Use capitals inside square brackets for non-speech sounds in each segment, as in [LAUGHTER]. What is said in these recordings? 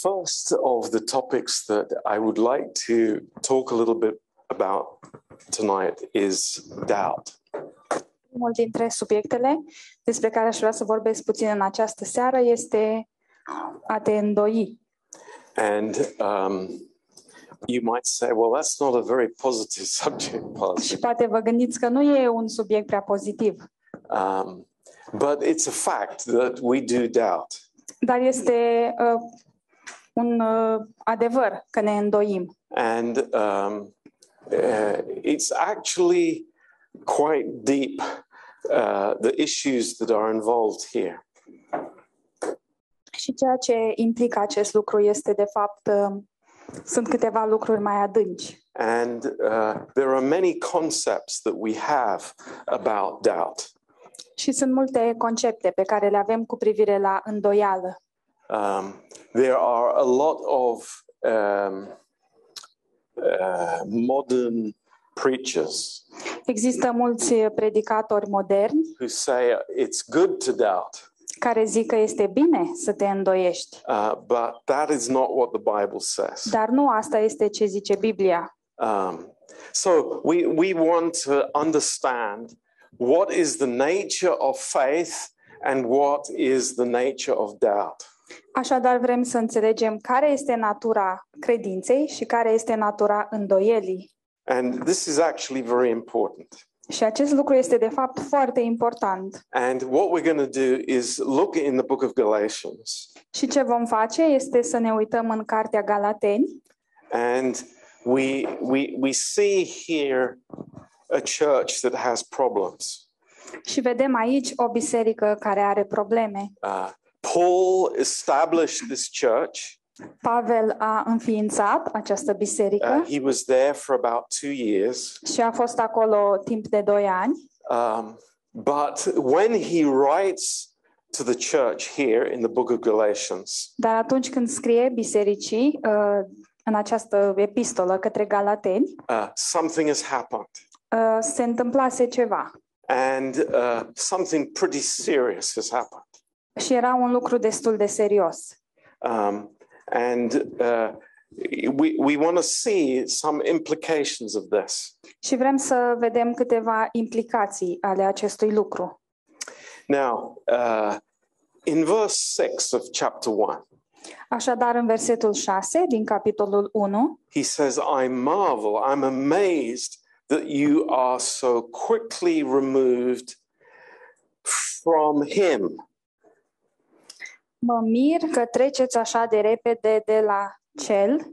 First of the topics that I would like to talk a little bit about tonight is doubt. Unul dintre subiectele despre care aș vrea să vorbesc puțin în această seară este a te îndoi. And um, you might say, well, that's not a very positive [LAUGHS] subject, Și Pastor. poate vă gândiți că nu e un subiect prea pozitiv, Um, but it's a fact that we do doubt. dar este uh, un uh, adevăr că ne îndoim. And um, uh, it's actually quite deep, uh, the issues that are involved here. Și ceea ce implică acest lucru este, de fapt, uh, sunt câteva lucruri mai adânci. And uh, there are many concepts that we have about doubt. Și sunt multe concepte pe care le avem cu privire la îndoială. Um, there are a lot of um, uh, modern preachers Există mulți predicatori moderni who say it's good to doubt, care zic că este bine să te îndoiești, uh, but that is not what the Bible says. dar nu asta este ce zice Biblia. Um, so we, we want to understand what is the nature of faith and what is the nature of doubt. Așadar vrem să înțelegem care este natura credinței și care este natura îndoielii. And this is actually very important. Și acest lucru este de fapt foarte important. And what we're going to do is look in the book of Galatians Și ce vom face este să ne uităm în cartea Galateni and we, we, we see here a church that has problems. și vedem aici o biserică care are probleme. Uh, Paul established this church. Pavel a înființat această biserică Uh, he was there for about two years. și a fost acolo timp de doi ani. Um, but when he writes to the church here in the book of Galatians, Dar atunci când scrie bisericii uh, în această epistolă către Galateni, uh, something has happened. uh, se întâmplase ceva. And uh, something pretty serious has happened. Și era un lucru destul de serios. Um, and uh, we, we want to see some implications of this. Și vrem să vedem câteva implicații ale acestui lucru. Now, uh, in verse 6 of chapter 1, Așadar, în versetul 6 din capitolul 1, he says, I marvel, I'm amazed that you are so quickly removed from him. Mă mir că treceți așa de repede de la cel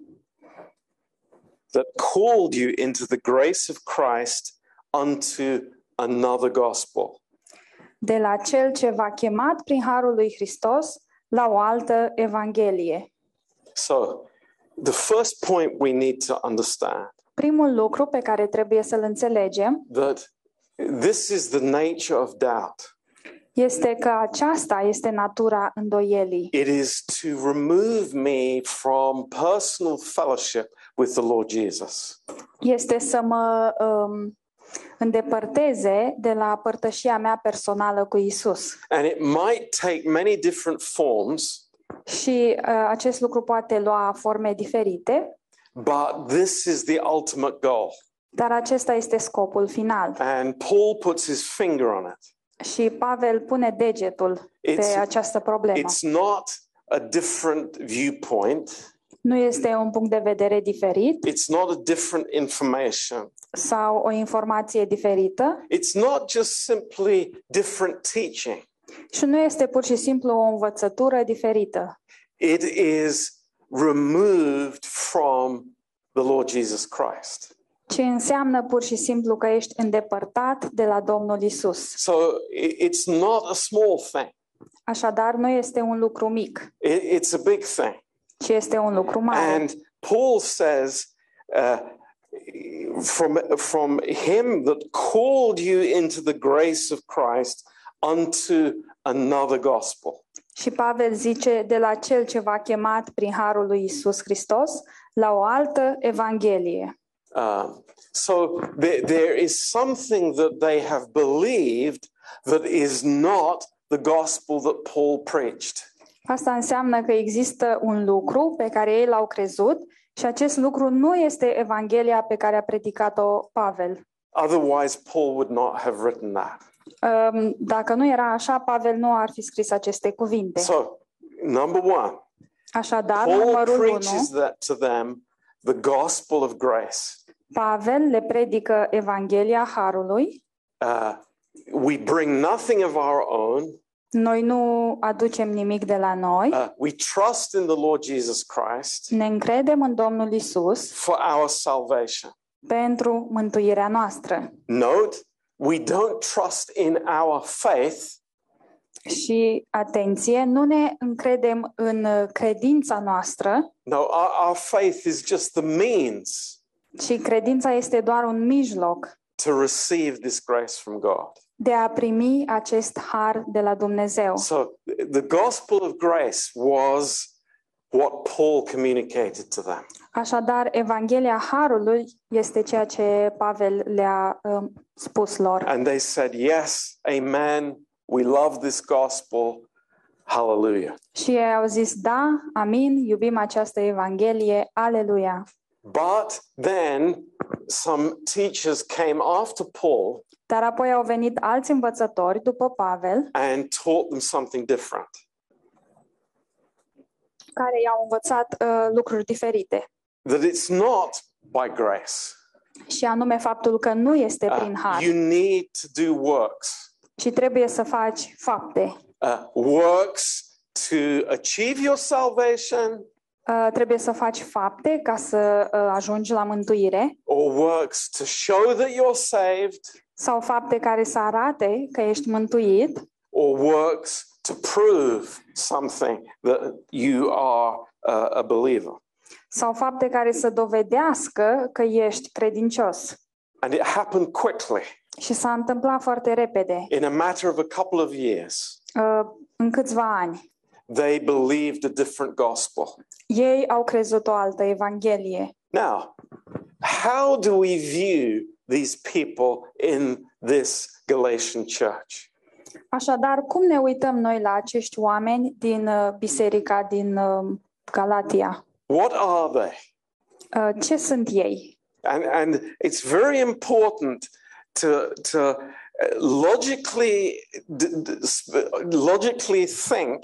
that called you into the grace of Christ unto another gospel. de la cel ce v-a chemat prin harul lui Hristos la o altă evanghelie. So, the first point we need to understand Primul lucru pe care trebuie să-l înțelegem that this is the nature of doubt. Este că aceasta este natura îndoielii. It is to remove me from personal fellowship with the Lord Jesus. Este să mă um, îndepărteze de la părtășia mea personală cu Isus. And it might take many different forms, Și uh, acest lucru poate lua forme diferite, but this is the ultimate goal. dar acesta este scopul final. And Paul puts his finger on it. Și Pavel pune degetul pe It's- această problemă. It's not a different viewpoint. Nu este un punct de vedere diferit It's not a different information. sau o informație diferită It's not just simply different teaching. și nu este pur și simplu o învățătură diferită, It is removed from the Lord Jesus Christ. Ci înseamnă pur și simplu că ești îndepărtat de la Domnul Isus. So i- it's not a small thing. Așadar, nu este un lucru mic, It- it's a big thing. ci este un lucru mare. And Paul says, uh, from, from him that called you into the grace of Christ unto another gospel. Și Pavel zice de la cel ce v-a chemat prin harul lui Isus Hristos la o altă evanghelie. Um, so there, there is something that they have believed that is not the gospel that Paul preached. Asta înseamnă că există un lucru pe care ei l-au crezut și acest lucru nu este Evanghelia pe care a predicat-o Pavel. Otherwise, Paul would not have written that. Um, Dacă nu era așa, Pavel nu ar fi scris aceste cuvinte. So, number one, Așadar, Paul numărul 1, preaches that to them the gospel of grace. Pavel le predică Evanghelia Harului. Uh, we bring nothing of our own. Noi nu aducem nimic de la noi. Uh, we trust in the Lord Jesus Christ Ne încredem în Domnul Isus for our salvation. pentru mântuirea noastră. Note, we don't trust in our faith, Și atenție, nu ne încredem în uh, credința noastră, no, our, our faith is just the means ci credința este doar un mijloc to receive this grace from God. de a primi acest har de la Dumnezeu. So, the gospel of grace was what Paul communicated to them. Așadar, Evanghelia Harului este ceea ce Pavel le-a um, spus lor. And they said, Yes, amen. We love this gospel. Hallelujah. Și ei au zis, da, amin, iubim această Evanghelie, aleluia. But then some teachers came after Paul Dar apoi au venit alți învățători după Pavel, and taught them something different. care i-au învățat uh, lucruri diferite. That it's not by grace. Și anume faptul că nu este Uh, prin har, you need to do works. ci trebuie să faci fapte. Uh, works to achieve your salvation Uh, trebuie să faci fapte ca să uh, ajungi la mântuire or works to show that you're saved sau fapte care să arate că ești mântuit or works to prove something that you are uh, a believer. sau fapte care să dovedească că ești credincios. And it happened quickly Și s-a întâmplat foarte repede, in a matter of a couple of years. uh, în câțiva ani. They believed a different gospel. Ei au crezut o altă evanghelie. Now, how do we view these people in this Galatian church? Așadar, cum ne uităm noi la acești oameni din uh, biserica din uh, Galatia? What are they? Uh, ce sunt ei? And, and it's very important to, to logically, logically think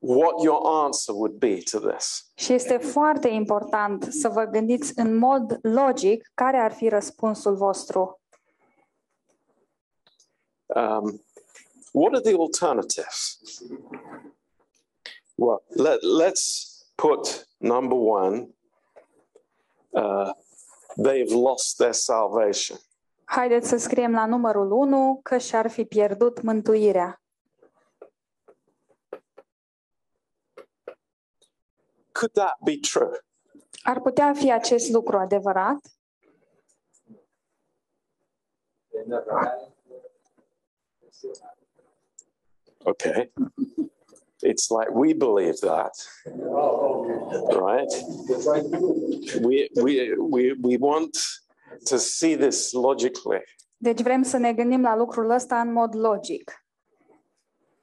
what your answer would be to this. Și este foarte important să vă gândiți în mod logic care ar fi răspunsul vostru. Um, what are the alternatives? Well, let, let's put number one uh, they've lost their salvation. Haideți să scriem la numărul 1 că și-ar fi pierdut mântuirea. Could that be true? Ar putea fi acest lucru adevărat? Okay. It's like we believe that, right? We, we, we, we want to see this logically. Deci vrem să ne gândim la lucrul ăsta în mod logic.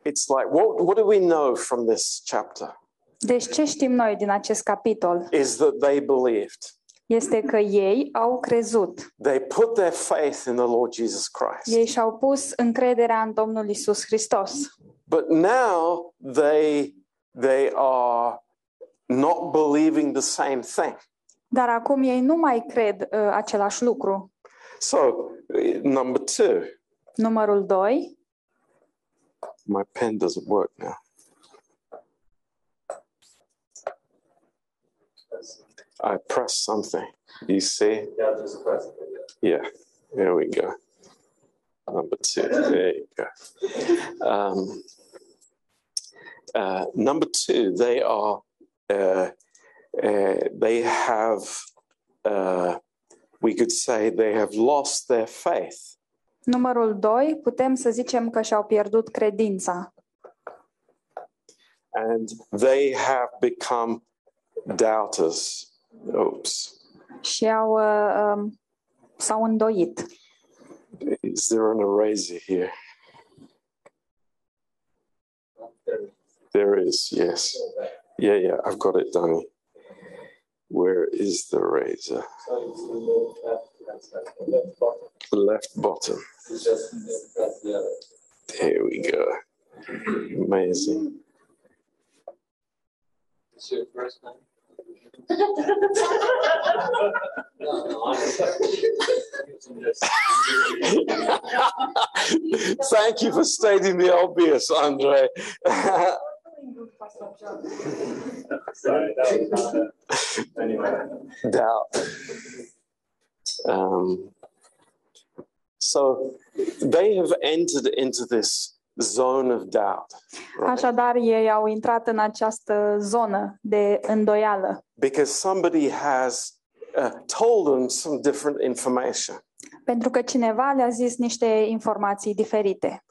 It's like, what, what do we know from this chapter? Deci ce știm noi din acest capitol? Is that they believed. Este că ei au crezut. They put their faith in the Lord Jesus Christ. Ei și-au pus încrederea în Domnul Isus Hristos. But now they, they are not believing the same thing. Dar acum ei nu mai cred uh, același lucru. So, uh, number two, Numărul 2. my pen doesn't work now. I press something. You see? Yeah, just press. Yeah, there we go. Number two, there you go. Um, uh, number two, they are, uh, uh, they have, uh, we could say, they have lost their faith. Numărul 2. Putem să zicem că și-au pierdut credința. and they have become doubters. Oops. Și au, uh, um, s-au îndoit. Is there an eraser here? There is, yes. Yeah, yeah, I've got it, Danny. Where is the razor? The left bottom. There we go. Amazing. It's your first time? Thank you for stating the obvious, Andre. Anyway. doubt. Um, so they have entered into this zone of doubt right? Așadar, ei au intrat în această zonă de îndoială, because somebody has uh, told them some different information. pentru că cineva le-a zis niște informații diferite.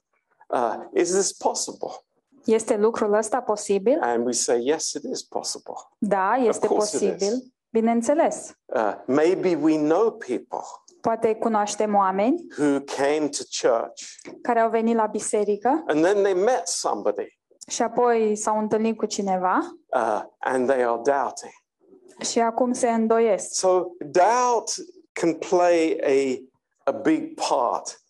Uh, is this possible? Este lucrul ăsta posibil? And we say, yes, it is possible. Da, este course it is. posibil. Bineînțeles. Uh, maybe we know people Poate cunoaștem oameni who came to church care au venit la biserică and then they met somebody și apoi s-au întâlnit cu cineva uh, and they are doubting. și acum se îndoiesc. So doubt can play a, a big part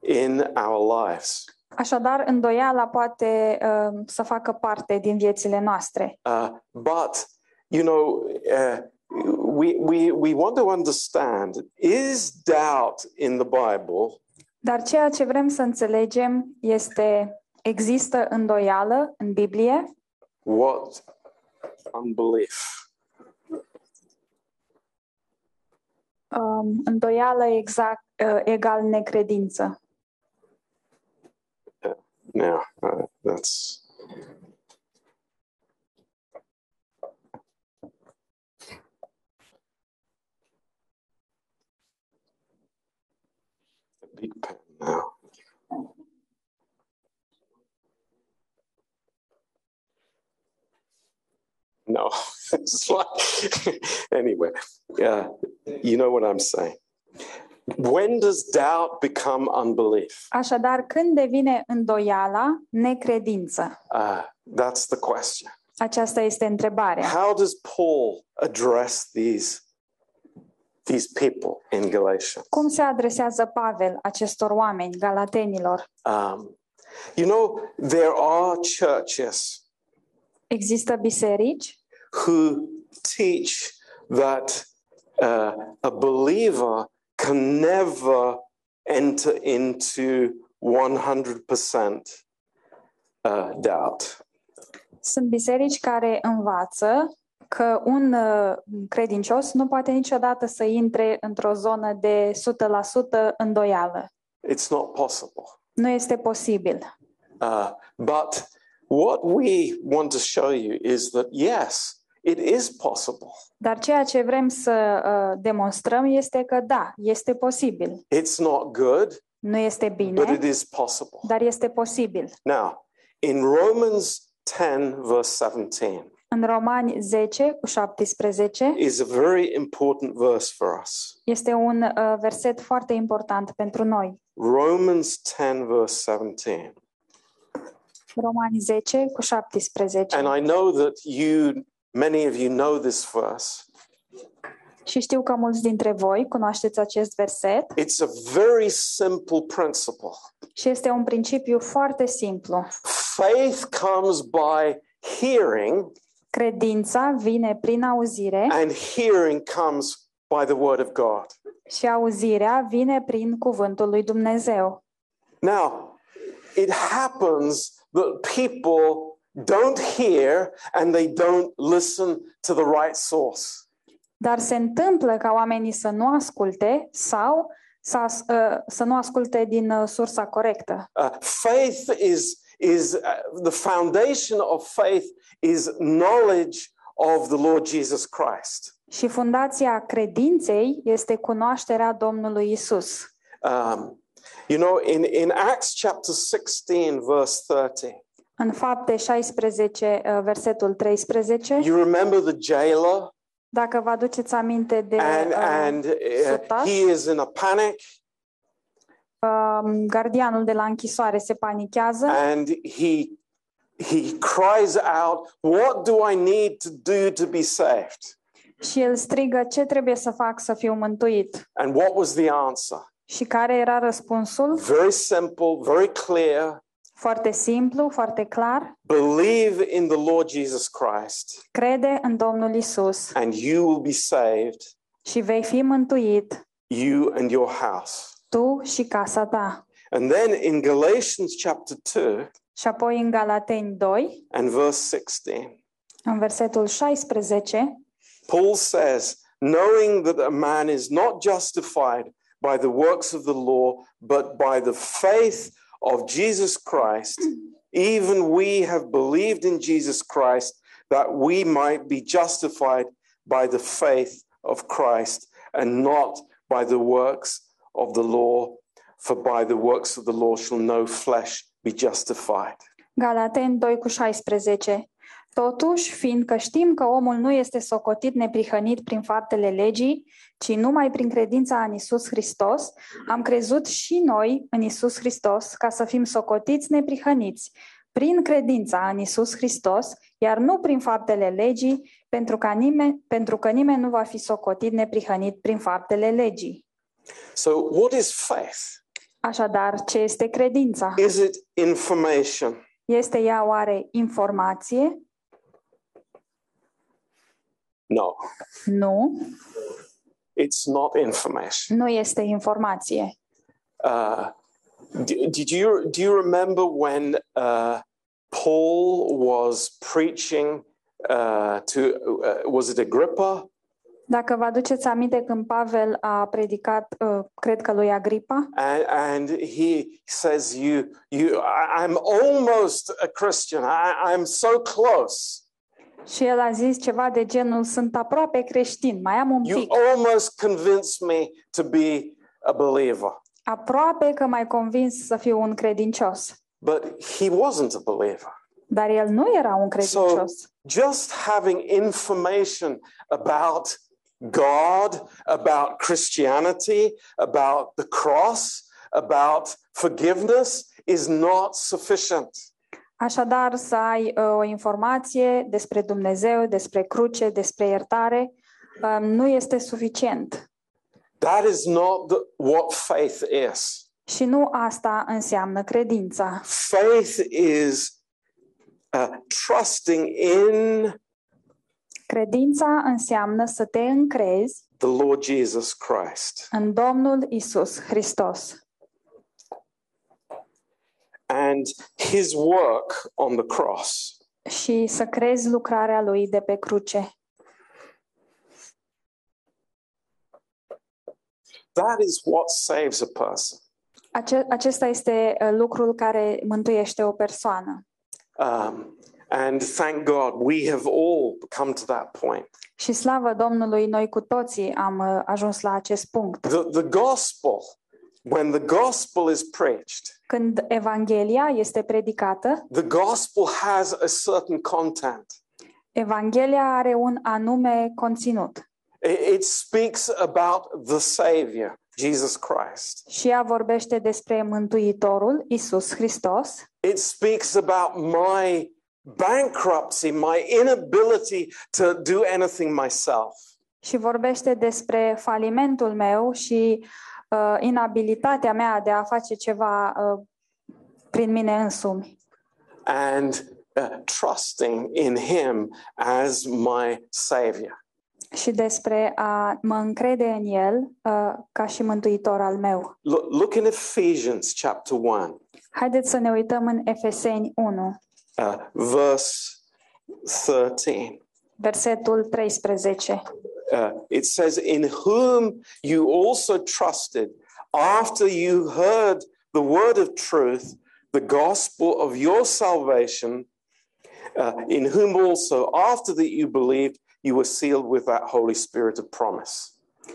in our lives. Așadar, îndoiala poate uh, să facă parte din viețile noastre. Uh, but, you know, uh, we, we, we want to understand is doubt in the Bible Dar ceea ce vrem să înțelegem este există îndoială în Biblie? what unbelief? Um, îndoială exact uh, egal necredință. Now, uh, that's. Big pen now. No, it's like, anyway, yeah, you know what I'm saying. When does doubt become unbelief? Așadar, când devine îndoiala necredință? Uh, that's the question. Aceasta este întrebarea. How does Paul address these, these people in Galatia? Cum se adresează Pavel acestor oameni, galatenilor? Um, you know, there are churches Există biserici who teach that uh, a believer can never enter into 100% uh, doubt. Sunt biserici care învață că un uh, credincios nu poate niciodată să intre într-o zonă de 100% îndoială. It's not possible. Nu este posibil. Uh, but what we want to show you is that yes, it is possible. Dar ceea ce vrem să uh, demonstrăm este că da, este posibil. It's not good, Nu este but it bine, is possible. dar este posibil. Now, in Romans 10, verse 17, În Romani 10 cu 17 is a very important verse for us. este un uh, verset foarte important pentru noi. Romans 10, verse 17. Romani 10 cu 17. And I know that you, many of you know this verse. Și știu că mulți dintre voi cunoașteți acest verset It's a very simple principle. și este un principiu foarte simplu. Faith comes by hearing, Credința vine prin auzire and hearing comes by the word of God. și auzirea vine prin cuvântul lui Dumnezeu. Now, it happens that people don't hear and they don't listen to the right source. Dar se întâmplă ca oamenii să nu asculte sau să, as- uh, să nu asculte din uh, sursa corectă. Uh, faith is is uh, the foundation of faith is knowledge of the Lord Jesus Christ. Și fundația credinței este cunoașterea Domnului Isus. Um, you know, in in Acts chapter 16, verse 30, În fapte 16, uh, versetul 13, you remember the jailer, dacă vă aduceți aminte de and uh, and uh, sutaș, he is in a panic, um, gardianul de la închisoare se panichează and he he cries out, What do I need to do to be saved? Și el strigă, ce trebuie să fac să fiu mântuit? And what was the answer? Și care era răspunsul? Very simple, very clear. Foarte simplu, foarte clar. Believe in the Lord Jesus Christ, Crede în Domnul Isus and you will be saved, și vei fi mântuit, you and your house. Tu și casa ta. And then in Galatians chapter 2 Și apoi în Galateni 2, and verse 16, în versetul 16, Paul says, knowing that a man is not justified by the works of the law, but by the faith of Jesus Christ, even we have believed in Jesus Christ that we might be justified by the faith of Christ and not by the works of the law. For by the works of the law shall no flesh be justified. Galateni 2 cu 16. Totuși, fiindcă știm că omul nu este socotit neprihănit prin faptele legii, ci numai prin credința în Isus Hristos, am crezut și noi în Isus Hristos ca să fim socotiți neprihăniți, prin credința în Isus Hristos, iar nu prin faptele legii, pentru, ca nimeni, pentru că nimeni nu va fi socotit neprihănit prin faptele legii. So, what is faith? Așadar, ce este credința? Is it information? Este ea oare informație? No, Nu, it's not information. nu este informație. Uh, did you do you remember when uh, Paul was preaching uh, to uh, was it Agrippa? Dacă vă aduceți aminte când Pavel a predicat, uh, cred că lui Agripa, And, and he says, "You, you, I, I'm almost a Christian. I, I'm so close. și el a zis ceva de genul, sunt aproape creștin, mai am un You pic, almost convinced me to be a believer." aproape că m-ai convins să fiu un credincios. But he wasn't a believer. Dar el nu era un credincios. just having information about God, about Christianity, about the cross, about forgiveness is not sufficient. Așadar, să ai uh, o informație despre Dumnezeu, despre cruce, despre iertare, uh, nu este suficient. That is not the, what faith is. Și nu asta înseamnă credința. Faith is uh, trusting in Credința înseamnă să te încrezi the Lord Jesus Christ în Domnul Isus Hristos and his work on the cross. și să crezi lucrarea lui de pe cruce. That is what saves a person. Ace- acesta este uh, lucrul care mântuiește o persoană. Um, and thank God we have all come to that point. Și slavă Domnului, noi cu toții am uh, ajuns la acest punct. The, the gospel, when the gospel is preached, Când Evanghelia este predicată, the gospel has a certain content. Evanghelia are un anume conținut It, it speaks about the Savior, Jesus Christ. și ea vorbește despre Mântuitorul, Isus Hristos, It speaks about my bankruptcy, my inability to do anything myself. și vorbește despre falimentul meu și uh, inabilitatea mea de a face ceva uh, prin mine însumi And uh, trusting in Him as my Savior. și despre a mă încrede în El uh, ca și mântuitor al meu. Look, look in Ephesians chapter 1. Haideți să ne uităm în Efeseni 1, uh, verse 13. versetul 13. Uh, it says, In whom you also trusted after you heard the word of truth, the gospel of your salvation, uh, in whom also, after that you believed, you were sealed with that Holy Spirit of promise.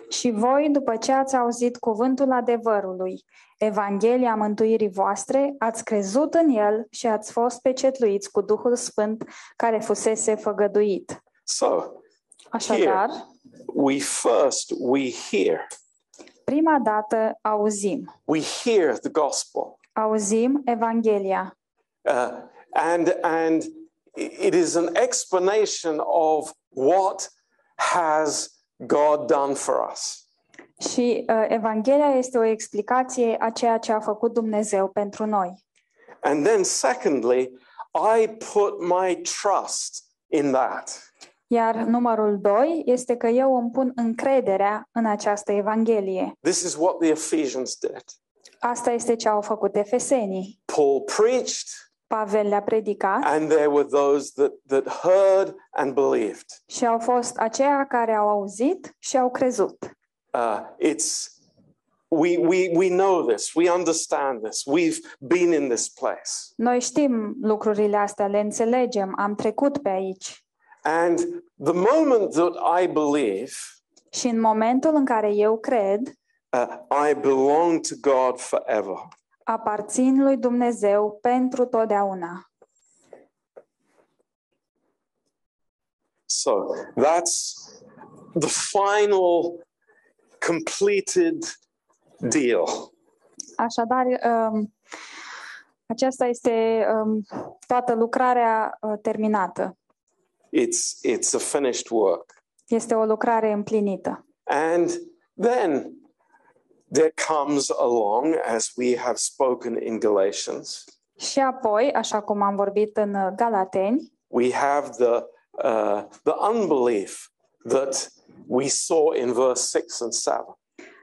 Și voi, după ce ați auzit cuvântul adevărului, Evanghelia mântuirii voastre, ați crezut în el și ați fost pecetluiți cu Duhul Sfânt care fusese făgăduit. So, Așadar, we first we hear, prima dată auzim. we hear the gospel. Auzim Evanghelia. Uh, and and it is an explanation of what has God done for us. Și uh, Evanghelia este o explicație a ceea ce a făcut Dumnezeu pentru noi. And then secondly, I put my trust in that. Iar numărul doi este că eu îmi pun încrederea în această Evanghelie. This is what the Ephesians did. Asta este ce au făcut efesenii. Paul preached, Pavel le-a predicat and there were those that, that heard and believed. și au fost aceia care au auzit și au crezut. Uh, it's we, we, we know this, we understand this, we've been in this place. Noi știm lucrurile astea, le înțelegem, am trecut pe aici. And the moment that I believe, Și în momentul în care eu cred, uh, I belong to God forever. aparțin lui Dumnezeu pentru totdeauna. So that's the final completed deal. Așadar, um, aceasta este um, toată lucrarea uh, terminată. It's, it's a finished work. Este o lucrare împlinită. And then there comes along, as we have spoken in Galatians, Și apoi, așa cum am vorbit în uh, Galateni, we have the, uh, the unbelief that we saw in verse 6 and 7.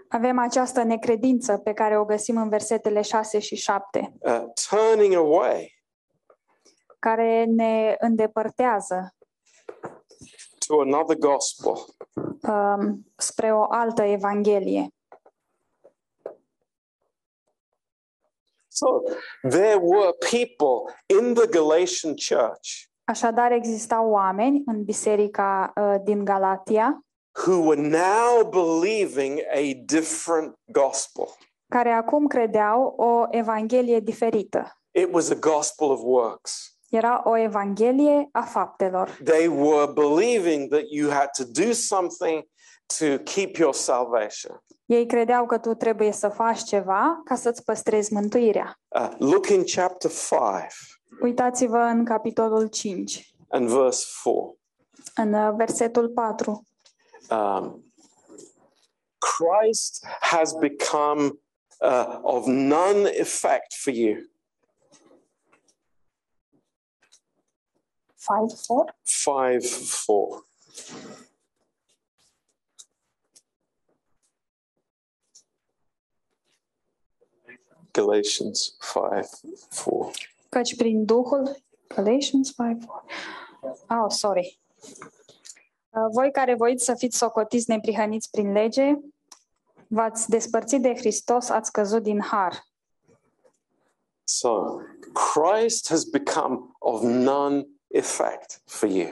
avem această necredință pe care o găsim în versetele 6 și 7, Uh, turning away care ne îndepărtează to another gospel. um, spre o altă evanghelie. So there were people in the Galatian church Așadar, existau oameni în biserica uh, din Galatia who were now believing a different gospel. care acum credeau o evanghelie diferită. It was a gospel of works. Era o evanghelie a faptelor. They were believing that you had to do something to keep your salvation. Ei credeau că tu trebuie să faci ceva ca să-ți păstrezi mântuirea. Uh, look in chapter 5 Uitați-vă în capitolul 5, and verse 4. în uh, versetul 4. Um, Christ has become uh, of none effect for you. 5, 4. 5 4. Galatians 5 4. Căci prin Duhul... Galatians 5, 4. Oh, sorry. Uh, Voi care voiți să fiți socotiți neprihăniți prin lege, v-ați despărțit de Hristos, ați căzut din har. So Christ has become of none effect for you.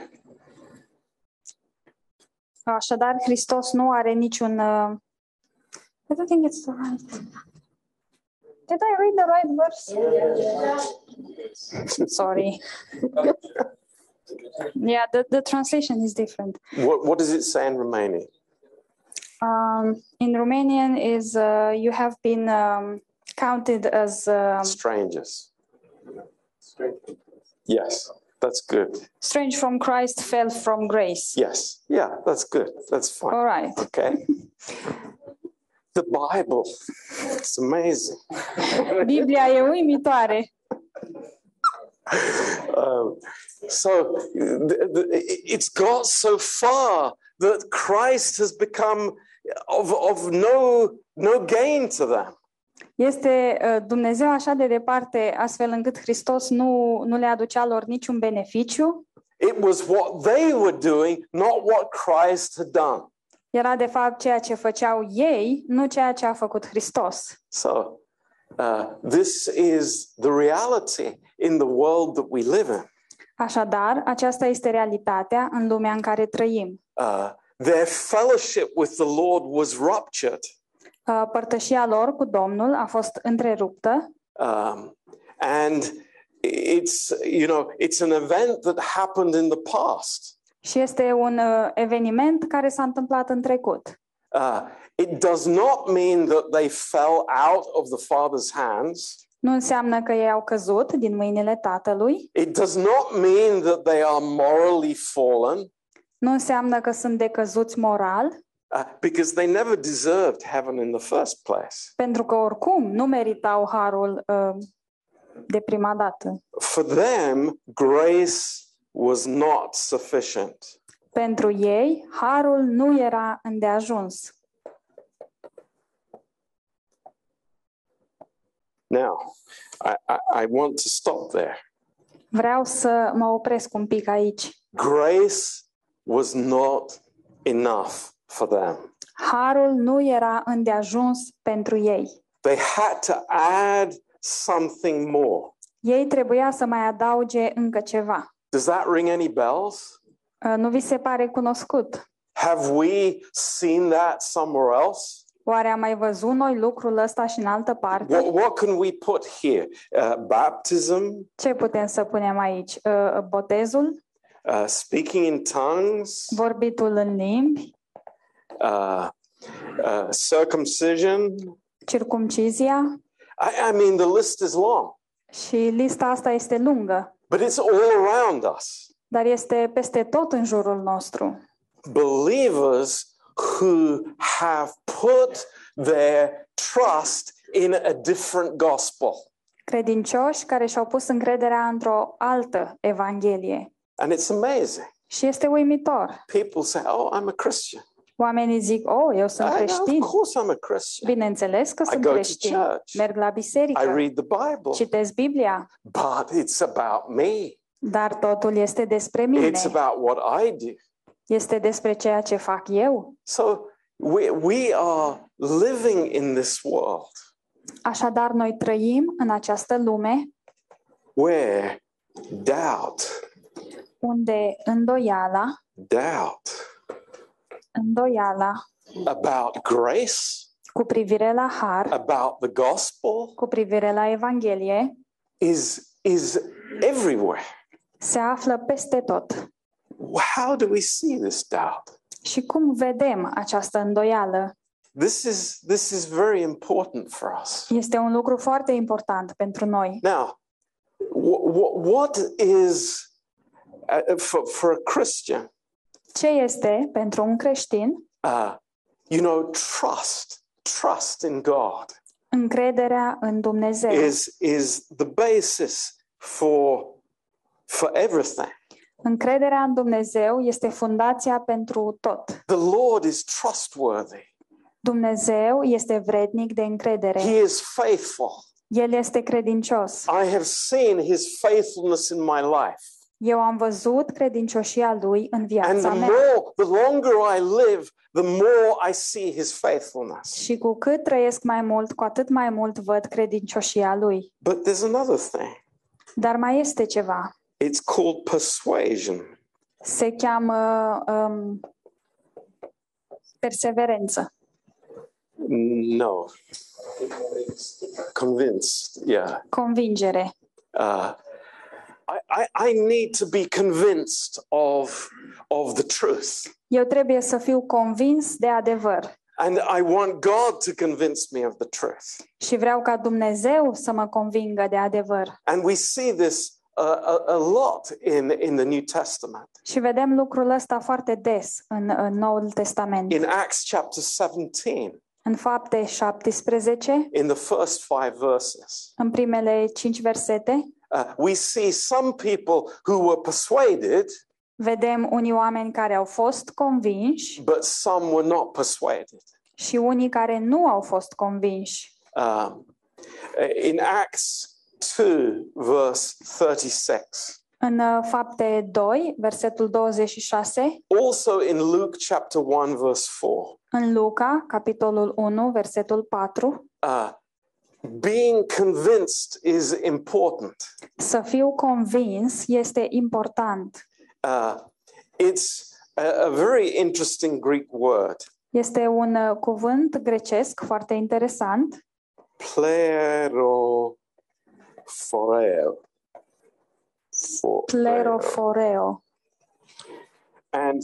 Așadar, Hristos nu are niciun... Uh... I don't think it's the right... Did I read the right verse? Sorry. [LAUGHS] yeah, the, the translation is different. What, what does it say in Romanian? Um, in Romanian is uh, you have been um, counted as um, Strangers. Yes, that's good. strange from Christ, fell from grace. Yes, yeah, that's good. That's fine. All right. Okay. The Bible, it's amazing. Biblia e uimitoare. Um, so th- th- it's got so far that Christ has become of, of no, no gain to them. Este uh, Dumnezeu așa de departe, astfel încât Hristos nu, nu le aducea lor niciun beneficiu. It was what they were doing, not what Christ had done. Era de fapt ceea ce făceau ei, nu ceea ce a făcut Hristos. So uh, this is the reality in the world that we live in. Așadar, aceasta este realitatea în lumea în care trăim. Uh, their fellowship with the Lord was ruptured. Uh, Părtășia lor cu Domnul a fost întreruptă Um, and it's, you know, it's an event that happened in the past. și este un uh, eveniment care s-a întâmplat în trecut. Uh, it does not mean that they fell out of the Father's hands. Nu înseamnă că ei au căzut din mâinile Tatălui, It does not mean that they are morally fallen, nu înseamnă că sunt decăzuți moral, uh, because they never deserved heaven in the first place. pentru că oricum nu meritau harul uh, de prima dată. For them, grace was not sufficient. Pentru ei, harul nu era îndeajuns. Now, I, I, I want to stop there. Vreau să mă opresc un pic aici. Grace was not enough for them. Harul nu era îndeajuns pentru ei. They had to add something more. Ei trebuia să mai adauge încă ceva. Does that ring any bells? Uh, Nu vi se pare cunoscut? Have we seen that somewhere else? Oare am mai văzut noi lucrul ăsta și în altă parte? What, what can we put here? Uh, baptism, Ce putem să punem aici? Uh, Botezul, uh, speaking in tongues, vorbitul în limbi, uh, uh, circumcision. circumcizia I, I mean, the list is long, și lista asta este lungă, but it's all around us. dar este peste tot în jurul nostru. Believers who have put their trust in a different gospel. Credincioși care și-au pus încrederea într-o altă evanghelie. And it's amazing. Și este uimitor. People say, Oh, I'm a Christian. Oamenii zic, oh, eu sunt I know, creștin. of course, I'm a Christian. Bineînțeles că I sunt go to creștin. church. Merg la I biserică, read the Bible, citesc Biblia, but it's about me. dar totul este despre mine. It's about what I do. Este despre ceea ce fac eu. So we, we are living in this world Așadar, noi trăim în această lume where doubt, unde îndoiala, doubt îndoiala about grace, cu privire la har, about the gospel cu privire la Evanghelie, is, is everywhere. se află peste tot. How do we see this doubt? Și cum vedem această îndoială? This is, this is very important for us. Este un lucru foarte important pentru noi. Now, wh- wh- what is, uh, for, for a Christian, Ce este pentru un creștin uh, you know, trust, trust in God încrederea în Dumnezeu? is, is the basis for, for everything. Încrederea în Dumnezeu este fundația pentru tot. The Lord is trustworthy. Dumnezeu este vrednic de încredere. He is faithful. El este credincios. I have seen his faithfulness in my life. Eu am văzut credincioșia lui în And viața the mea. more, the longer I live, the more I see his faithfulness. Și cu cât trăiesc mai mult, cu atât mai mult văd credincioșia lui. But there's another thing. Dar mai este ceva. It's called persuasion. Se cheamă um, perseverență. No. Convinced. Yeah. Convingere. Uh, I, I, I need to be convinced of, of the truth. Eu trebuie să fiu convins de adevăr. And I want God to convince me of the truth. Și vreau ca Dumnezeu să mă convingă de adevăr. And we see this a, a lot in, in the New Testament. Și vedem lucrul ăsta foarte des în, în Noul Testament. In Acts chapter 17, În fapte 17, in the first five verses, în primele cinci versete, uh, we see some people who were persuaded, vedem unii oameni care au fost convinși but some were not persuaded. și unii care nu au fost convinși. Um, in Acts 2, verse 36, În uh, fapte 2, versetul 26, also in Luke chapter 1, verse 4, în Luca, capitolul 1, versetul 4, uh, being convinced is important. să fiu convins este important. Uh, it's a, a very interesting Greek word, Este un uh, cuvânt grecesc foarte interesant, plerophoreo. For- pleroforeo. And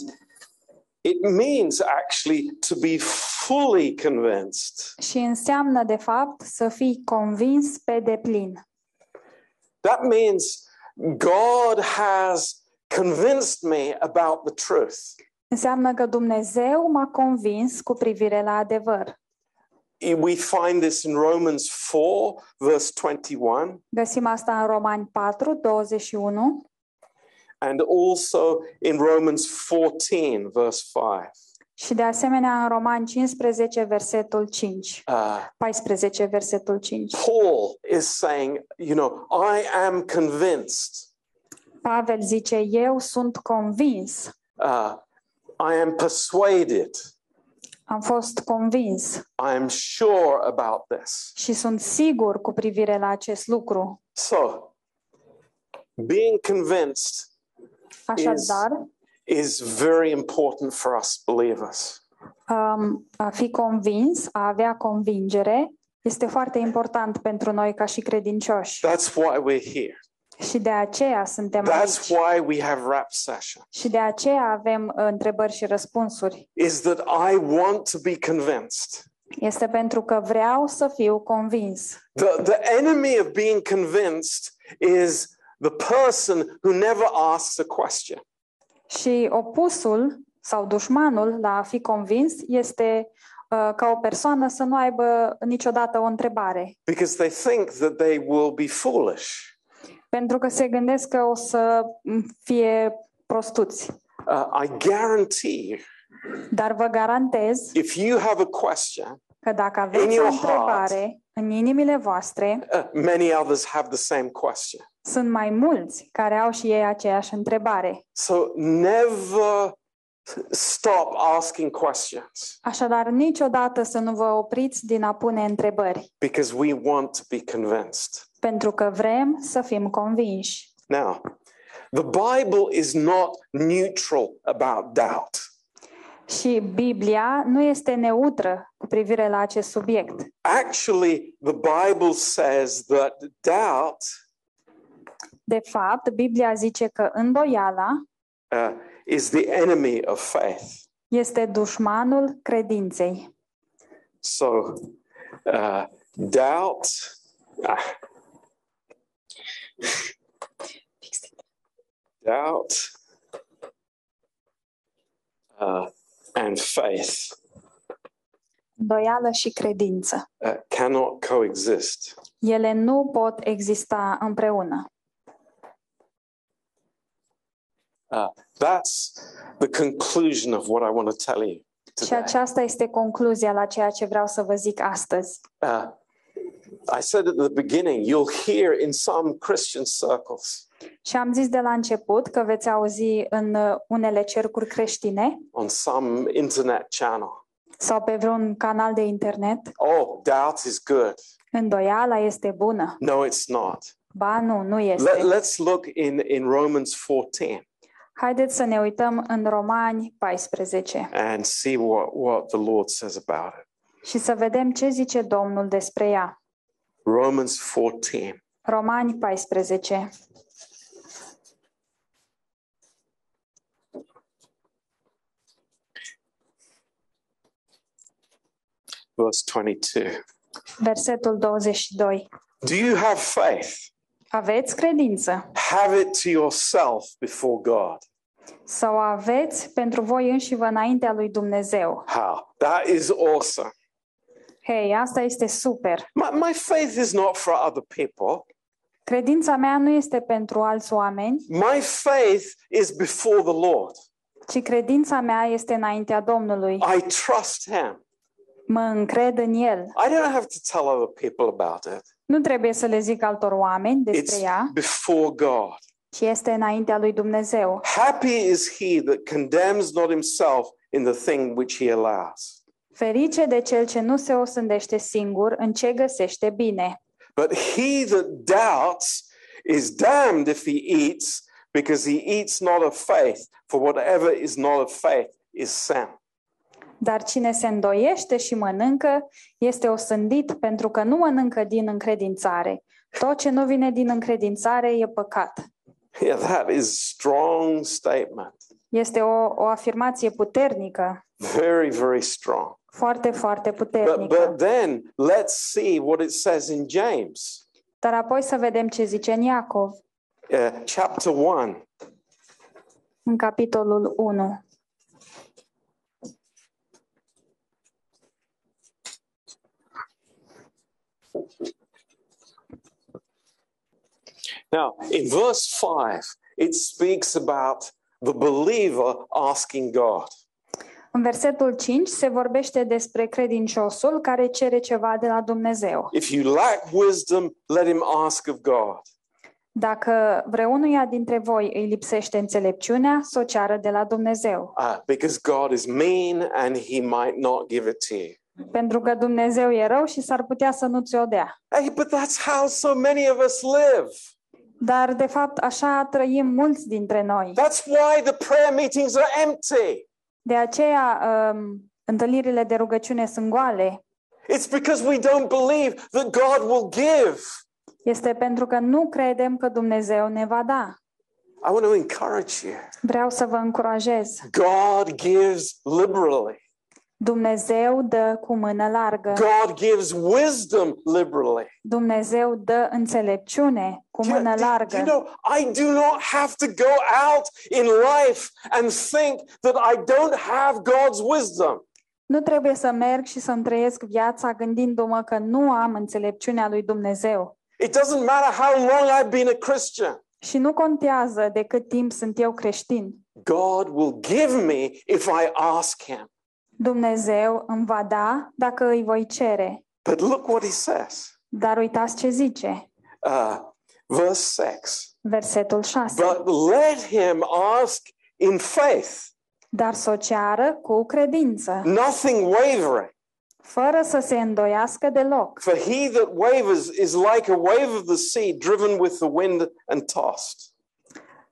it means actually to be fully convinced. Și înseamnă, de fapt, să fii convins pe deplin. That means God has convinced me about the truth. Înseamnă că Dumnezeu m-a convins cu privire la adevăr. We find this in Romans 4, verse 21, Găsim asta în Romani 4, 21 and also in Romans 14, verse 5. și de asemenea în Romani 15, versetul 5. Uh, 14, versetul 5. Paul is saying, you know, I am convinced. Pavel zice, eu sunt convins, Uh, I am persuaded. Am fost convins I am sure about this. și sunt sigur cu privire la acest lucru. So, being convinced Așadar, is very important for us believers. um, a fi convins, a avea convingere, este foarte important pentru noi ca și credincioși. That's why we're here. Și de aceea suntem That's aici. why we have rap session. Și de aceea avem uh, întrebări și răspunsuri. Is that I want to be convinced. Este pentru că vreau să fiu convins. The, the enemy of being convinced is the person who never asks a question. Și opusul sau dușmanul la a fi convins este uh, ca o persoană să nu aibă niciodată o întrebare. because they think that they will be foolish. Pentru că se gândesc că o să mm, fie prostuți. Uh, I guarantee you, Dar vă garantez if you have a question, că dacă In aveți o your întrebare în inimile voastre, uh, many others have the same question. sunt mai mulți care au și ei aceeași întrebare. So never stop asking questions Așadar, niciodată să nu vă opriți din a pune întrebări, because we want to be convinced. Pentru că vrem să fim convinși. Now, the Bible is not neutral about doubt. Și Biblia nu este neutră cu privire la acest subiect. Actually, the Bible says that doubt De fapt, Biblia zice că îndoiala uh, is the enemy of faith. este dușmanul credinței. So, uh, doubt. ah. Doubt uh, and faith Îndoială și credință. uh, cannot coexist. Ele nu pot exista împreună. Uh, that's the conclusion of what I want to tell you Și today. aceasta este concluzia la ceea ce vreau să vă zic astăzi. Uh, I said at the beginning, you'll hear in some Christian circles Și am zis de la început că veți auzi în uh, unele cercuri creștine on some internet channel. sau pe vreun canal de internet, Oh, doubt is good. îndoiala este bună. No, it's not. Ba nu, nu Let, este. let's look in, in Romans 14 Haideți să ne uităm în Romani 14 and see what, what the Lord says about it. și să vedem ce zice Domnul despre ea. Romans 14. Romani 14, verse 22. versetul 22. Do you have faith? Aveți credință Have it to yourself before God. sau aveți pentru voi înși vă înaintea lui Dumnezeu. How? That is awesome. Hei, asta este super. My, my faith is not for other people. Credința mea nu este pentru alți oameni, My faith is before the Lord. ci credința mea este înaintea Domnului. I trust Him. Mă încred în El. I don't have to tell other people about it. Nu trebuie să le zic altor oameni despre It's ea, before God. ci este înaintea lui Dumnezeu. Happy is he that condemns not himself in the thing which he allows. Ferice de cel ce nu se osândește singur în ce găsește bine. But he that doubts is damned if he eats, because he eats not of faith, for whatever is not of faith is sin. Dar cine se îndoiește și mănâncă, este osândit pentru că nu mănâncă din încredințare. Tot ce nu vine din încredințare e păcat. Yeah, that is strong statement. Este o, o afirmație puternică, very, very strong. Foarte, foarte But, but then let's see what it says in James, Dar apoi să vedem ce zice în Iacov, uh, chapter 1. în capitolul 1. Now, in verse 5, it speaks about the believer asking God. În versetul 5 se vorbește despre credinciosul care cere ceva de la Dumnezeu. If you lack wisdom, let him ask of God. Dacă vreunuia dintre voi îi lipsește înțelepciunea, să o ceară de la Dumnezeu. Uh, because God is mean and he might not give it to you. Pentru că Dumnezeu e rău și s-ar putea să nu ți-o dea. Hey, but that's how so many of us live. Dar, de fapt, așa trăim mulți dintre noi. That's why the prayer meetings are empty. De aceea, um, întâlnirile de rugăciune sunt goale. It's because we don't believe that God will give. Este pentru că nu credem că Dumnezeu ne va da. I want to encourage you. Vreau să vă încurajez. God gives liberally. Dumnezeu dă cu mână largă. God gives wisdom liberally. Dumnezeu dă înțelepciune cu Do you, mână do- do largă. you know, I do not have to go out in life and think that I don't have God's wisdom. Nu trebuie să merg și să-mi trăiesc viața gândindu-mă că nu am înțelepciunea lui Dumnezeu. It doesn't matter how long I've been a Christian. Și nu contează de cât timp sunt eu creștin. God will give me if I ask Him. Dumnezeu îmi va da dacă îi voi cere. But look what He says. Dar uitați ce zice, Uh, verse 6. versetul 6. But let him ask in faith, Dar să o ceară cu credință, nothing wavering. fără să se îndoiască deloc. For he that wavers is like a wave of the sea driven with the wind and tossed.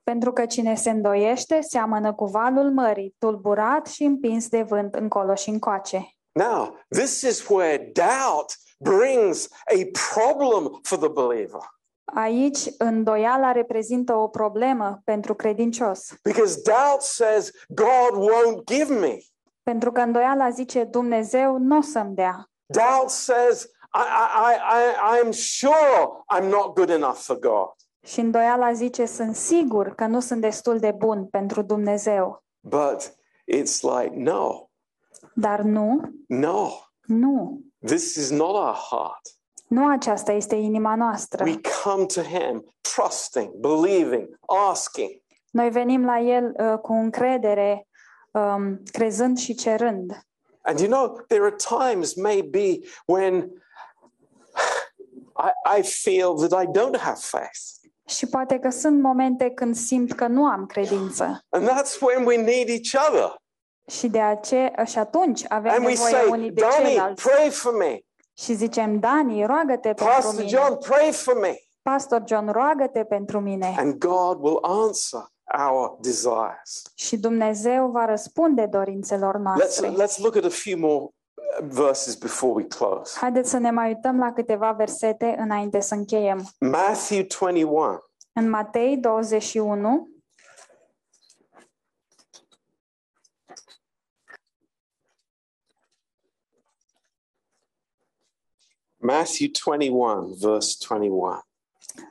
Pentru că cine se îndoiește seamănă cu valul mării, tulburat și împins de vânt încolo și încoace. Now, this is where doubt brings a problem for the believer. Aici, îndoiala reprezintă o problemă pentru credincios. Because doubt says, God won't give me. Pentru că îndoiala zice, Dumnezeu nu o să-mi dea. Doubt says, I, I, I, I, I'm sure I'm not good enough for God. Și îndoiala zice, sunt sigur că nu sunt destul de bun pentru Dumnezeu. But it's like, no, Dar nu, no, nu. this is not our heart. Nu aceasta este inima noastră. We come to Him trusting, believing, asking. Noi venim la El uh, cu încredere, um, crezând și cerând. And you know, there are times maybe when I, I feel that I don't have faith. Și poate că sunt momente când simt că nu am credință. And that's when we need each other. Și de aceea, și atunci avem And we nevoie say, unii de Donnie, ceilalți. pray for me. Și zicem, Dani, roagă-te pentru Pastor mine. John, pray for me. Pastor John, roagă-te pentru mine. And God will answer our desires. Și Dumnezeu va răspunde dorințelor Let's, noastre. let's look at a few more uh, verses before we close. Haideți să ne mai uităm la câteva versete înainte să încheiem. Matthew 21. În Matei 21, Matthew 21, verse 21.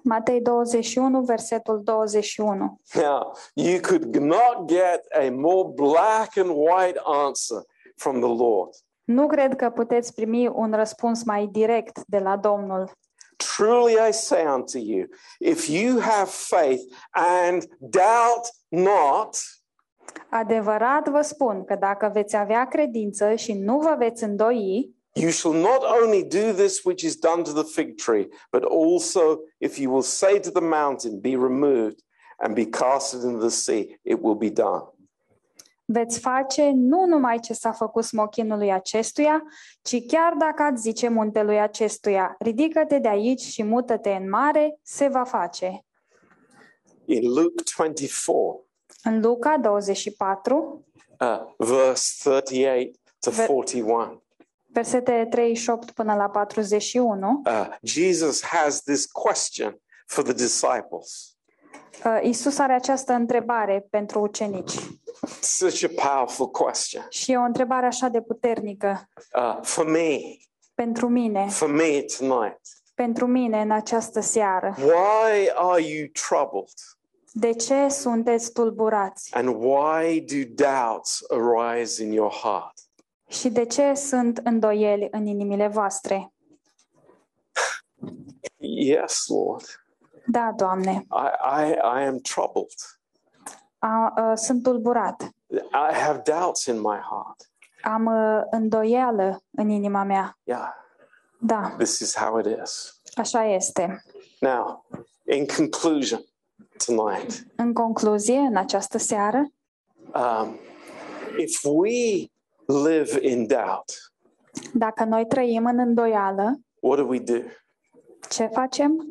Matei 21, versetul 21. Now, you could not get a more black and white answer from the Lord. Nu cred că puteți primi un răspuns mai direct de la Domnul. Truly I say unto you, if you have faith and doubt not, Adevărat vă spun că dacă veți avea credință și nu vă veți îndoi, you shall not only do this which is done to the fig tree, but also if you will say to the mountain, Be removed and be cast into the sea, it will be done. Veți face nu numai ce s-a făcut smochinului acestuia, ci chiar dacă ați zice muntelui acestuia, ridică-te de aici și mută-te în mare, se va face. In Luke 24, În Luca 24, uh, verse 38 to Ve- 41. versete 38 până la 41, uh, Jesus has this question for the disciples. Uh, Isus are această întrebare pentru ucenici Such a powerful question. și e o întrebare așa de puternică Uh, for me, pentru mine, for me tonight, pentru mine în această seară. why are you troubled? De ce sunteți tulburați? And why do doubts arise in your heart? Și de ce sunt îndoieli în inimile voastre? Yes, Lord, Da, Doamne, I, I, I am troubled. a, a, sunt tulburat. I have doubts in my heart. Am a, îndoială în inima mea. Yeah, Da, this is how it is. așa este. Now, in conclusion, tonight, În concluzie, în această seară, um, if we live in doubt, dacă noi trăim în îndoială, what do we do? ce facem?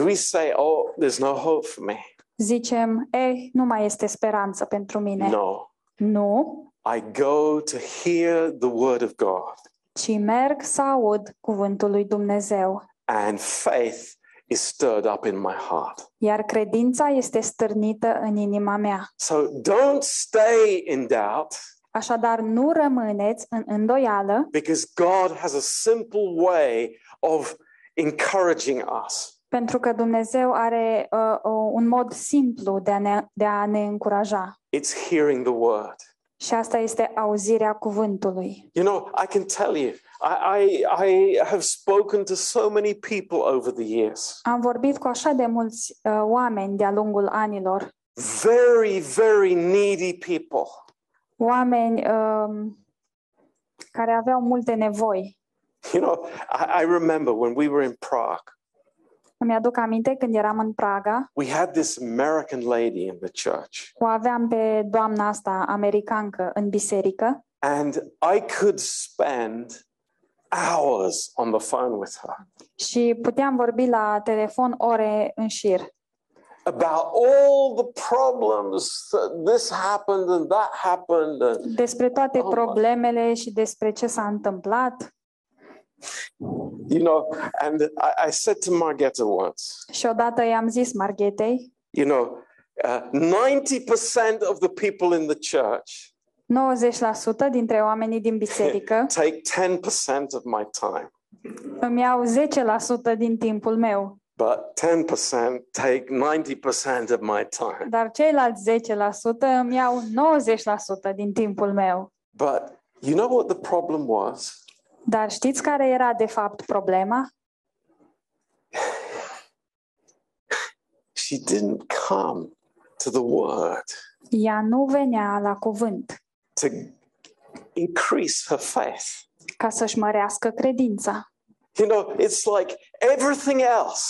Do we say, oh, there's no hope for me? Zicem, ei, nu mai este speranță pentru mine. No. Nu, I go to hear the word of God, ci merg să aud cuvântul lui Dumnezeu. and faith is stirred up in my heart. Iar credința este stârnită în inima mea. So don't stay in doubt Așadar, nu rămâneți în îndoială, because God has a simple way of encouraging us. Pentru că Dumnezeu are uh, uh, un mod simplu de a, ne, de a ne încuraja. It's hearing the word. Și asta este auzirea cuvântului. You know, I can tell you, I, I, I have spoken to so many people over the years, Am vorbit cu așa de mulți uh, oameni de-a lungul anilor, very, very needy people. oameni um, care aveau multe nevoi. You know, I, I remember when we were in Prague, Îmi aduc aminte când eram în Praga, we had this American lady in the church, o aveam pe doamna asta americancă în biserică and I could spend hours on the phone with her și puteam vorbi la telefon ore în șir about all the problems that this happened and that happened. And, despre toate Oh, my. problemele și despre ce s-a întâmplat. You know, and I, I said to Margetta once, Și odată i-am zis Marghetei, you know, uh, 90% of the people in the church 90% dintre oamenii din biserică [LAUGHS] take 10% of my time, îmi iau 10% din timpul meu, but 10% take 90% of my time. dar ceilalți 10% îmi iau 90% din timpul meu. But you know what the problem was? Dar știți care era de fapt problema? She didn't come to the word Ea nu venea la cuvânt to increase her faith. ca să-și mărească credința, You know, it's like everything else,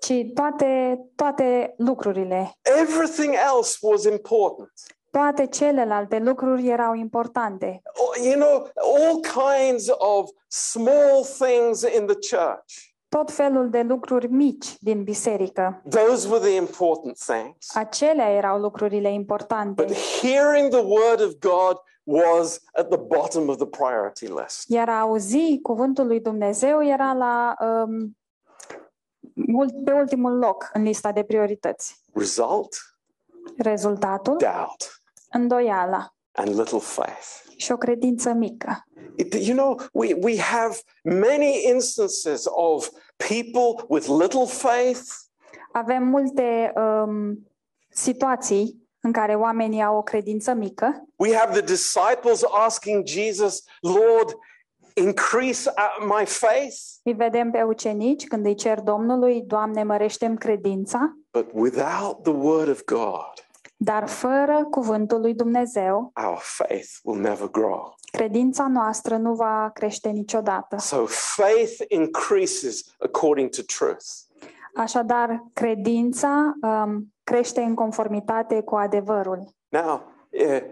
ci toate, toate lucrurile, everything else was important. Toate celelalte lucruri erau importante. Oh, You know, all kinds of small things in the church. Tot felul de lucruri mici din biserică. Those were the important things. Acelea erau lucrurile importante. But hearing the word of God was at the bottom of the priority list. Iar a auzi cuvântul lui Dumnezeu era la, um, mult- pe ultimul loc în lista de priorități. Result, Rezultatul, doubt, îndoiala and little faith. și o credință mică. It- you know, we, we have many instances of people with little faith Avem multe um, situații în care oamenii au o credință mică. We have the disciples asking Jesus, Lord, increase uh, my faith. Îi vedem pe ucenici când îi cer Domnului, Doamne, mărește-mi credința, But without the word of God, dar fără cuvântul lui Dumnezeu, our faith will never grow. credința noastră nu va crește niciodată. So faith increases according to truth. Așadar, credința um, crește în conformitate cu adevărul. Now, uh,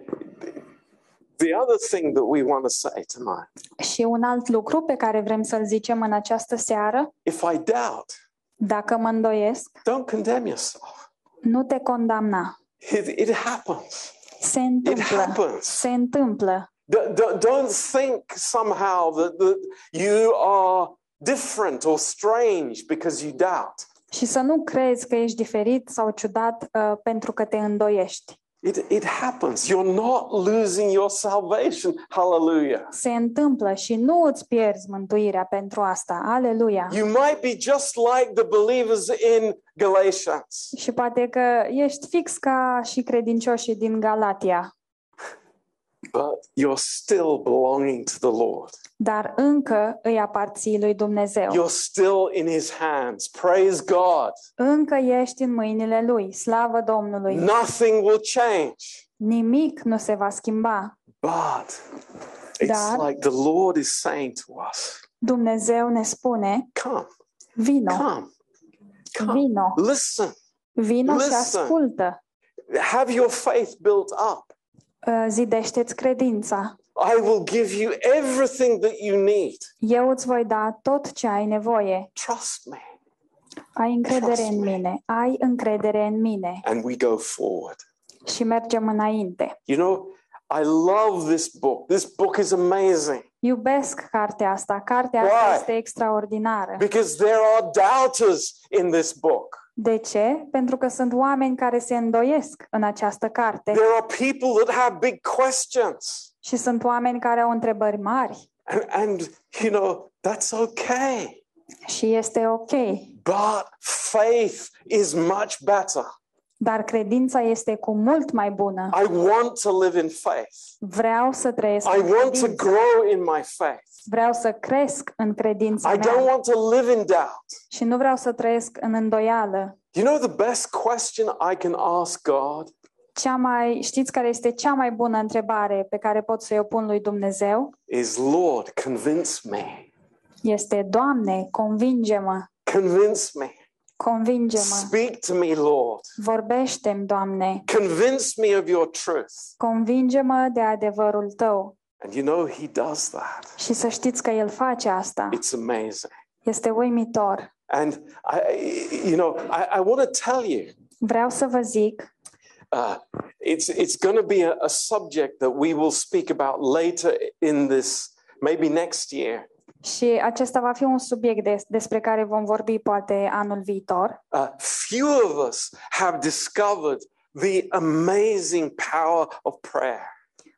the other thing that we want to say tonight Și un alt lucru pe care vrem să-l zicem în această seară, if I doubt, dacă mă îndoiesc, don't condemn yourself. nu te condamna. It, it happens. Se It întâmplă. happens. Se întâmplă. D- d- don't think somehow that, that you are different or strange because you doubt. Și să nu crezi că ești diferit sau ciudat uh, pentru că te îndoiești. It, it happens. You're not losing your salvation. Hallelujah. Se întâmplă și nu îți pierzi mântuirea pentru asta. Aleluia! You might be just like the believers in Galatians. Și poate că ești fix ca și credincioșii din Galatia, but you're still belonging to the Lord. dar încă îi aparții lui Dumnezeu. You're still in His hands. Praise God. Încă ești în mâinile lui. Slavă Domnului! Nothing will change. Nimic nu se va schimba. But it's Dar- like the Lord is saying to us, Dumnezeu ne spune, Come, vino, come, come. vino, Listen. vino și ascultă. Have your faith built up. Uh, Zidește-ți credința. I will give you everything that you need. Eu îți voi da tot ce ai nevoie. Trust me. Ai încredere Trust în me. mine. Ai încredere în mine. And we go forward. Și mergem înainte. You know, I love this book. This book is amazing Iubesc cartea asta. Cartea asta Why? este extraordinară. because there are doubters in this book. De ce? Pentru că sunt oameni care se îndoiesc în această carte There are people that have big questions. și sunt oameni care au întrebări mari And, and you know, that's okay. și este ok. But faith is much better. Dar credința este cu mult mai bună. I want to live in faith. Vreau să trăiesc I în want to credință. grow in my faith. Vreau să cresc în credința I don't mea want to live in doubt. și nu vreau să trăiesc în îndoială. You know the best question I can ask God? Cea mai, știți care este cea mai bună întrebare pe care pot să o pun lui Dumnezeu? Is Lord, convince me. Este, Doamne, convinge-mă, Convince me. Convinge-mă, Speak to me, Lord. vorbește-mi, Doamne, Convince me of your truth. convinge-mă de adevărul Tău. And you know, He does that. Și să știți că El face asta. It's amazing. Este uimitor. And I, you know, I, I want to tell you, Vreau să vă zic, uh, it's it's going to be a, a subject that we will speak about later in this, maybe next year. Și acesta va fi un subiect des, despre care vom vorbi poate anul viitor. Uh, few of us have discovered the amazing power of prayer.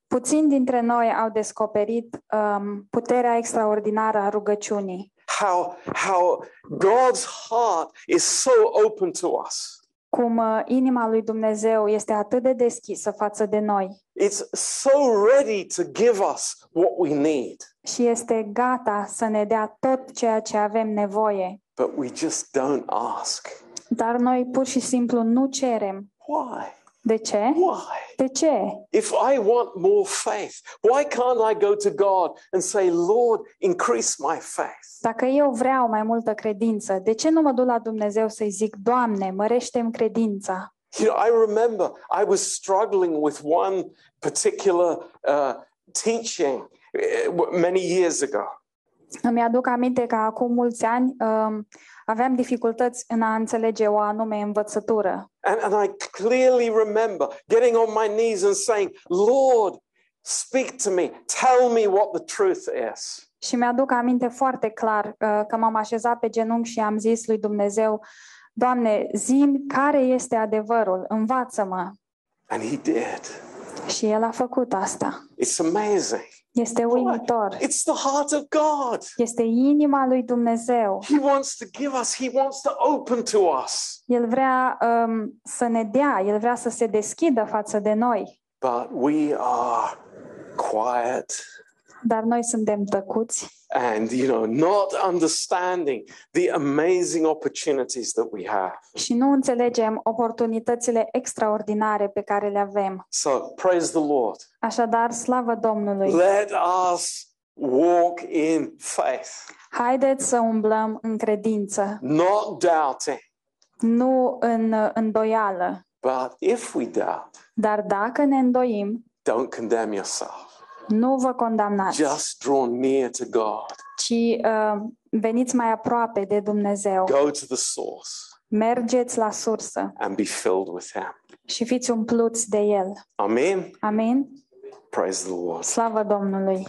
Puțini dintre noi au descoperit um, puterea extraordinară a rugăciunii. How how God's heart is so open to us. Cum uh, inima lui Dumnezeu este atât de deschisă față de noi It's so ready to give us what we need, și este gata să ne dea tot ceea ce avem nevoie. but we just don't ask. Dar noi pur și simplu nu cerem. Why? De ce? Why? De ce? If I want more faith, why can't I go to God and say, Lord, increase my faith? Dacă eu vreau mai multă credință, de ce nu mă duc la Dumnezeu să-i zic, Doamne, mărește-mi credința? You know, I remember I was struggling with one particular uh, teaching uh, many years ago. Îmi aduc aminte că acum mulți ani um, aveam dificultăți în a înțelege o anume învățătură. And, and I clearly remember getting on my knees and saying, Lord, speak to me, tell me what the truth is. Și mi-aduc aminte foarte clar uh, că m-am așezat pe genunchi și am zis lui Dumnezeu, Doamne, zi care este adevărul, învață-mă. And He did. Și El a făcut asta. It's amazing. Este uimitor. It's the heart of God. Este inima lui Dumnezeu. He wants to give us, He wants to open to us. El vrea um, să ne dea, El vrea să se deschidă față de noi. But we are quiet Dar noi suntem tăcuți and, you know, not understanding the amazing opportunities that we have. și nu înțelegem oportunitățile extraordinare pe care le avem. So praise the Lord. Așadar, slavă Domnului! Let us walk in faith, Haideți să umblăm în credință, not doubting. nu în uh, îndoială. But if we doubt, Dar dacă ne îndoim, don't condemn yourself. Nu vă condamnați, Just draw near to God. ci uh, veniți mai aproape de Dumnezeu. Go to the source Mergeți la sursă and be filled with Him. și fiți umpluți de El. Amen. Amin? Praise the Lord. Slavă Domnului!